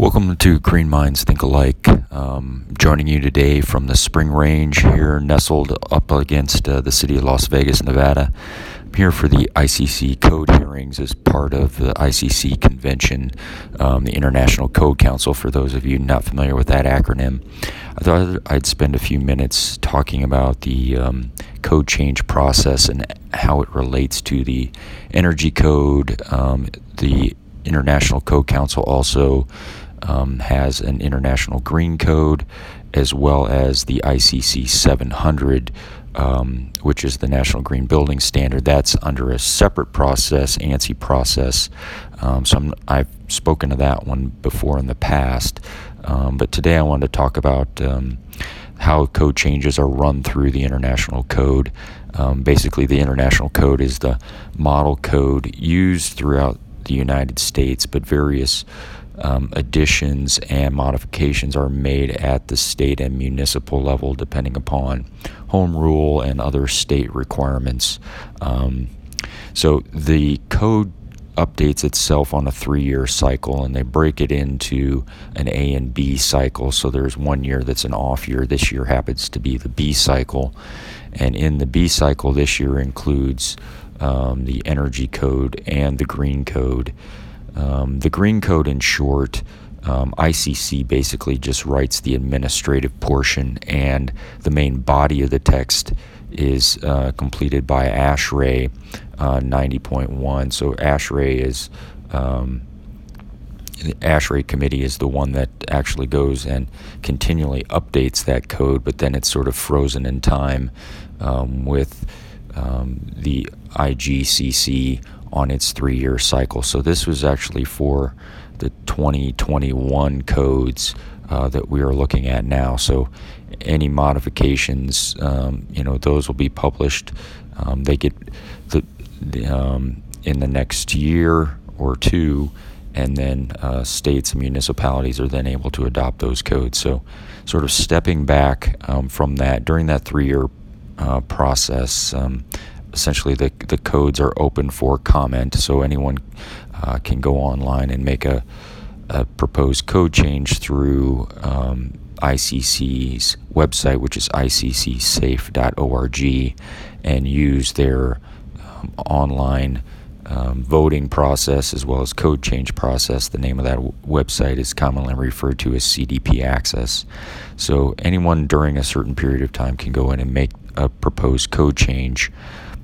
Welcome to Green Minds Think Alike. Um, joining you today from the Spring Range here, nestled up against uh, the city of Las Vegas, Nevada. I'm here for the ICC code hearings as part of the ICC convention, um, the International Code Council, for those of you not familiar with that acronym. I thought I'd spend a few minutes talking about the um, code change process and how it relates to the energy code, um, the International Code Council also um, has an international green code as well as the ICC 700, um, which is the National Green Building Standard. That's under a separate process, ANSI process. Um, so i have spoken to that one before in the past, um, but today I wanted to talk about um, how code changes are run through the international code. Um, basically, the international code is the model code used throughout the United States, but various um, additions and modifications are made at the state and municipal level depending upon home rule and other state requirements. Um, so the code updates itself on a three year cycle and they break it into an A and B cycle. So there's one year that's an off year. This year happens to be the B cycle. And in the B cycle, this year includes um, the energy code and the green code. Um, the Green Code, in short, um, ICC basically just writes the administrative portion, and the main body of the text is uh, completed by ASHRAE uh, 90.1. So ASHRAE is um, the ASHRAE committee is the one that actually goes and continually updates that code, but then it's sort of frozen in time um, with um, the IGCC on its three year cycle. So this was actually for the 2021 codes uh, that we are looking at now. So any modifications, um, you know, those will be published. Um, they get the, the um, in the next year or two, and then uh, states and municipalities are then able to adopt those codes. So, sort of stepping back um, from that during that three year uh, process, um, essentially the, the codes are open for comment, so anyone uh, can go online and make a, a proposed code change through um, ICC's website, which is iccsafe.org, and use their um, online um, voting process as well as code change process. The name of that w- website is commonly referred to as CDP Access. So anyone during a certain period of time can go in and make a proposed code change.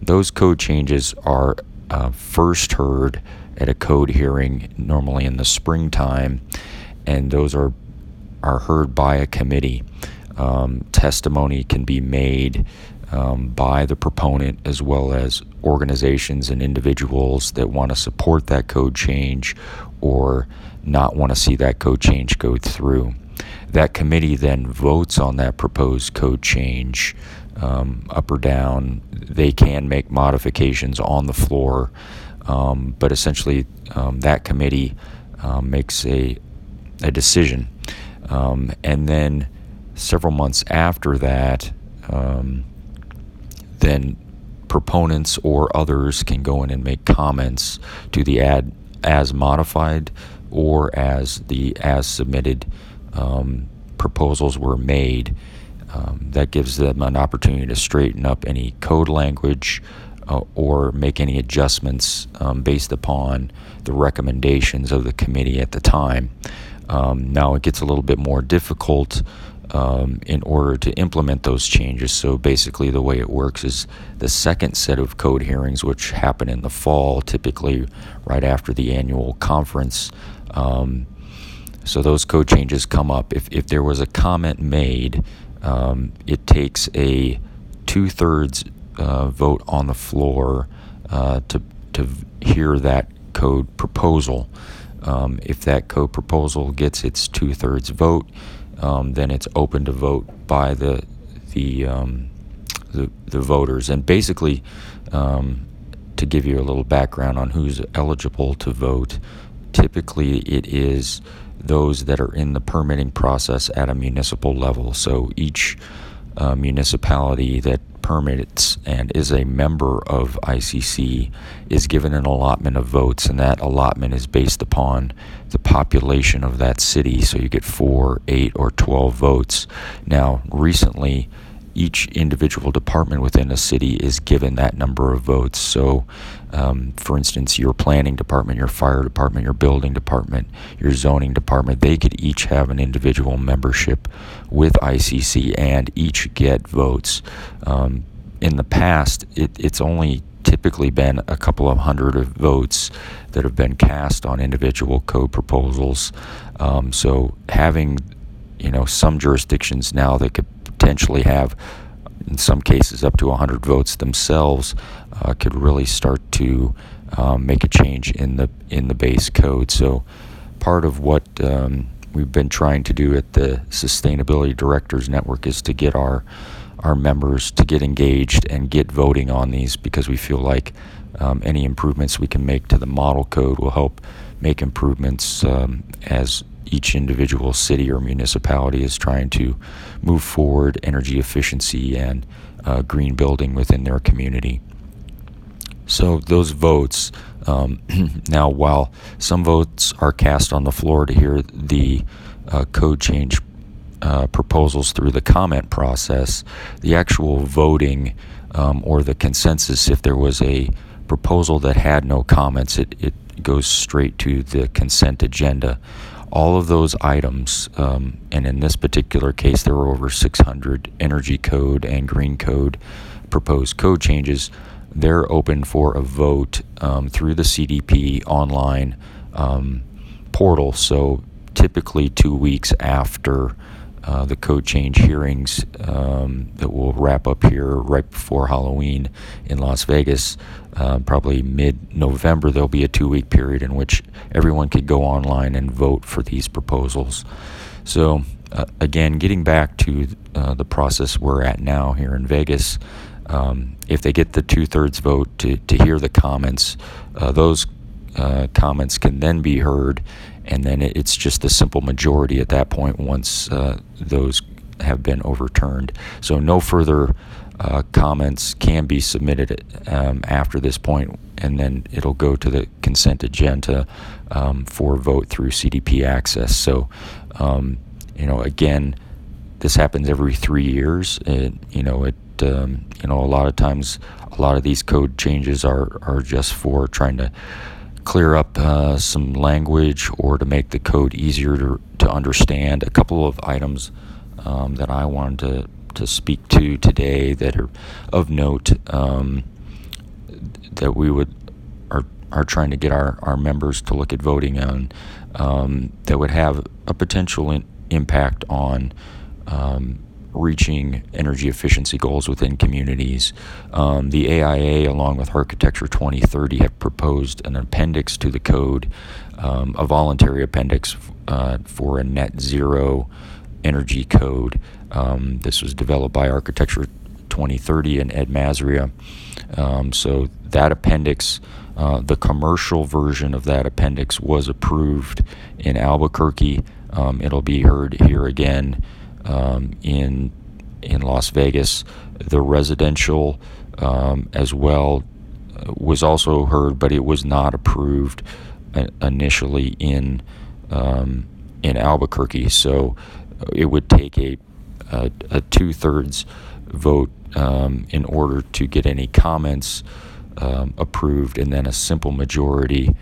Those code changes are uh, first heard at a code hearing, normally in the springtime, and those are are heard by a committee. Um, testimony can be made um, by the proponent as well as organizations and individuals that want to support that code change or not want to see that code change go through. That committee then votes on that proposed code change um, up or down. They can make modifications on the floor, um, but essentially um, that committee um, makes a, a decision. Um, and then several months after that, um, then proponents or others can go in and make comments to the ad as modified or as the as submitted proposals were made. Um, that gives them an opportunity to straighten up any code language uh, or make any adjustments um, based upon the recommendations of the committee at the time. Um, now it gets a little bit more difficult um, in order to implement those changes. So basically, the way it works is the second set of code hearings, which happen in the fall, typically right after the annual conference. Um, so those code changes come up. If, if there was a comment made, um, it takes a two thirds uh, vote on the floor uh, to, to hear that code proposal. Um, if that code proposal gets its two thirds vote, um, then it's open to vote by the the um, the, the, voters. And basically, um, to give you a little background on who's eligible to vote, typically it is those that are in the permitting process at a municipal level. So each uh, municipality that permits and is a member of ICC is given an allotment of votes, and that allotment is based upon the population of that city. So you get four, eight, or 12 votes. Now, recently, each individual department within a city is given that number of votes. So, um, for instance, your planning department, your fire department, your building department, your zoning department, they could each have an individual membership with ICC and each get votes. Um, in the past, it, it's only typically been a couple of hundred of votes that have been cast on individual code proposals. Um, so having you know some jurisdictions now that could potentially have, in some cases, up to 100 votes themselves, uh, could really start to um, make a change in the in the base code. So, part of what um, we've been trying to do at the Sustainability Directors Network is to get our our members to get engaged and get voting on these because we feel like um, any improvements we can make to the model code will help make improvements um, as each individual city or municipality is trying to move forward energy efficiency and uh, green building within their community. So those votes, um, now while some votes are cast on the floor to hear the uh, code change uh, proposals through the comment process, the actual voting um, or the consensus, if there was a proposal that had no comments, it, it goes straight to the consent agenda all of those items, um, and in this particular case, there were over 600 energy code and green code proposed code changes. They're open for a vote um, through the CDP online um, portal. So typically, two weeks after uh, the code change hearings um, that will wrap up here right before Halloween in Las Vegas. Uh, probably mid November, there'll be a two week period in which everyone could go online and vote for these proposals. So, uh, again, getting back to uh, the process we're at now here in Vegas, um, if they get the two thirds vote to, to hear the comments, uh, those comments can then be heard and then it's just the simple majority at that point once uh, those have been overturned. So no further uh, comments can be submitted um, after this point, and then it'll go to the consent agenda um, for vote through CDP access. So, um, you know, again, this happens every three years. It, you know, it um, you know a lot of times a lot of these code changes are are just for trying to clear up uh, some language or to make the code easier to, to understand. A couple of items um, that I wanted to, to speak to today that are of note um, that we would are, are trying to get our, our members to look at voting on um, that would have a potential in, impact on um, reaching energy efficiency goals within communities. Um, the AIA, along with Architecture 2030, have proposed an appendix to the code, um, a voluntary appendix uh, for a net zero energy code. Um, this was developed by Architecture 2030 and Ed Mazria. Um, so that appendix. Uh, the commercial version of that appendix was approved in Albuquerque. Um, it'll be heard here again um, in in Las Vegas. The residential um, as well uh, was also heard, but it was not approved uh, initially in um, in Albuquerque. So uh, it would take a a, a two thirds vote um, in order to get any comments um, approved, and then a simple majority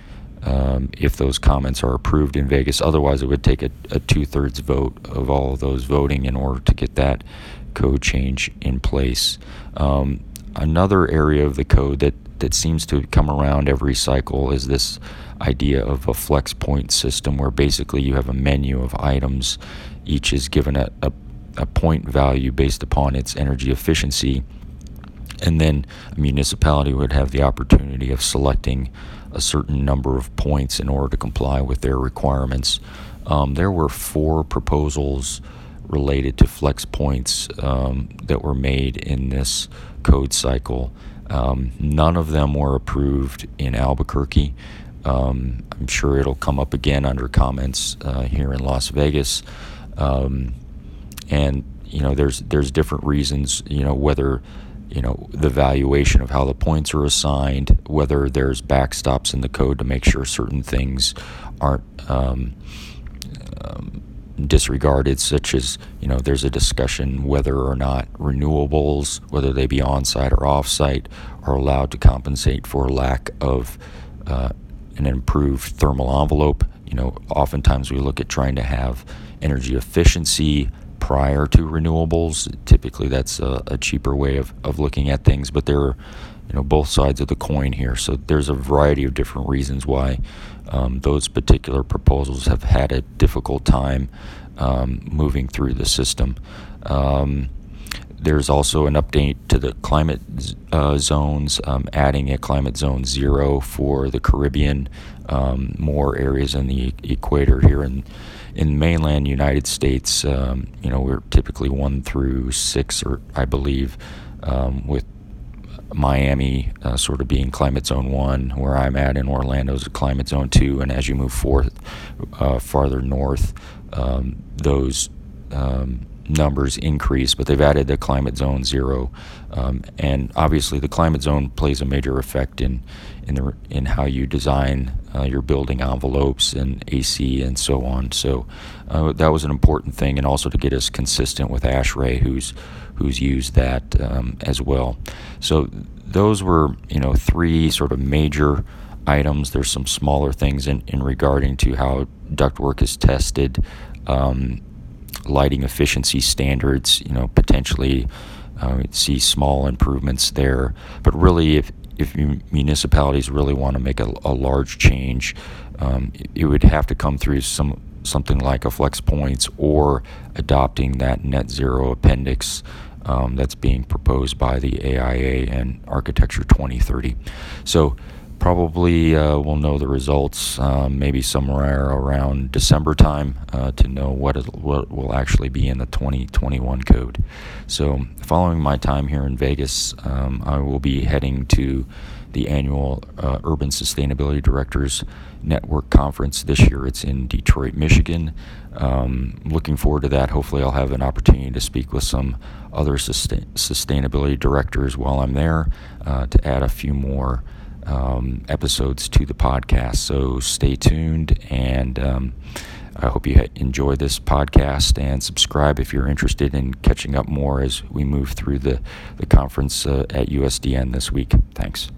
um, if those comments are approved in Vegas. Otherwise, it would take a, a two thirds vote of all of those voting in order to get that code change in place. Um, another area of the code that, that seems to come around every cycle is this idea of a flex point system where basically you have a menu of items. Each is given a, a, a point value based upon its energy efficiency. And then a municipality would have the opportunity of selecting a certain number of points in order to comply with their requirements. Um, there were four proposals related to flex points um, that were made in this code cycle. Um, none of them were approved in Albuquerque. Um, I'm sure it'll come up again under comments uh, here in Las Vegas. Um, and you know, there's there's different reasons. You know, whether you know the valuation of how the points are assigned, whether there's backstops in the code to make sure certain things aren't um, um, disregarded, such as you know there's a discussion whether or not renewables, whether they be on-site or off-site, are allowed to compensate for lack of uh, an improved thermal envelope. You know, oftentimes we look at trying to have energy efficiency prior to renewables. Typically, that's a, a, cheaper way of, of looking at things, but there are you know both sides of the coin here. So there's a variety of different reasons why um, those particular proposals have had a difficult time um, moving through the system. Um, there's also an update to the climate uh, zones, um, adding a climate zone zero for the Caribbean, um, more areas in the equator here in in mainland United States. Um, you know, we're typically one through six, or I believe, um, with Miami uh, sort of being climate zone one, where I'm at in Orlando is climate zone two, and as you move forth uh, farther north, um, those um, numbers increase, but they've added the climate zone zero, um, and obviously the climate zone plays a major effect in in the in how you design uh, your building envelopes and AC and so on. So uh, that was an important thing, and also to get us consistent with ASHRAE, who's who's used that um, as well. So those were you know three sort of major items. There's some smaller things in, in regarding to how ductwork is tested. Um, lighting efficiency standards, you know, potentially uh, see small improvements there. But really, if if municipalities really want to make a, a large change, um, it, would have to come through some something like a flex points or adopting that net zero appendix um, that's being proposed by the AIA and Architecture 2030. So probably uh, we'll know the results um, maybe somewhere around December time uh, to know what it, what will actually be in the 2021 code. So, following my time here in Vegas, um, I will be heading to the annual uh, Urban Sustainability Directors Network Conference. This year it's in Detroit, Michigan. Um, looking forward to that. Hopefully, I'll have an opportunity to speak with some other sustain- sustainability directors while I'm there uh, to add a few more um, episodes to the podcast. So stay tuned, and um, I hope you enjoy this podcast and subscribe if you're interested in catching up more as we move through the, the conference uh, at USDN this week. Thanks.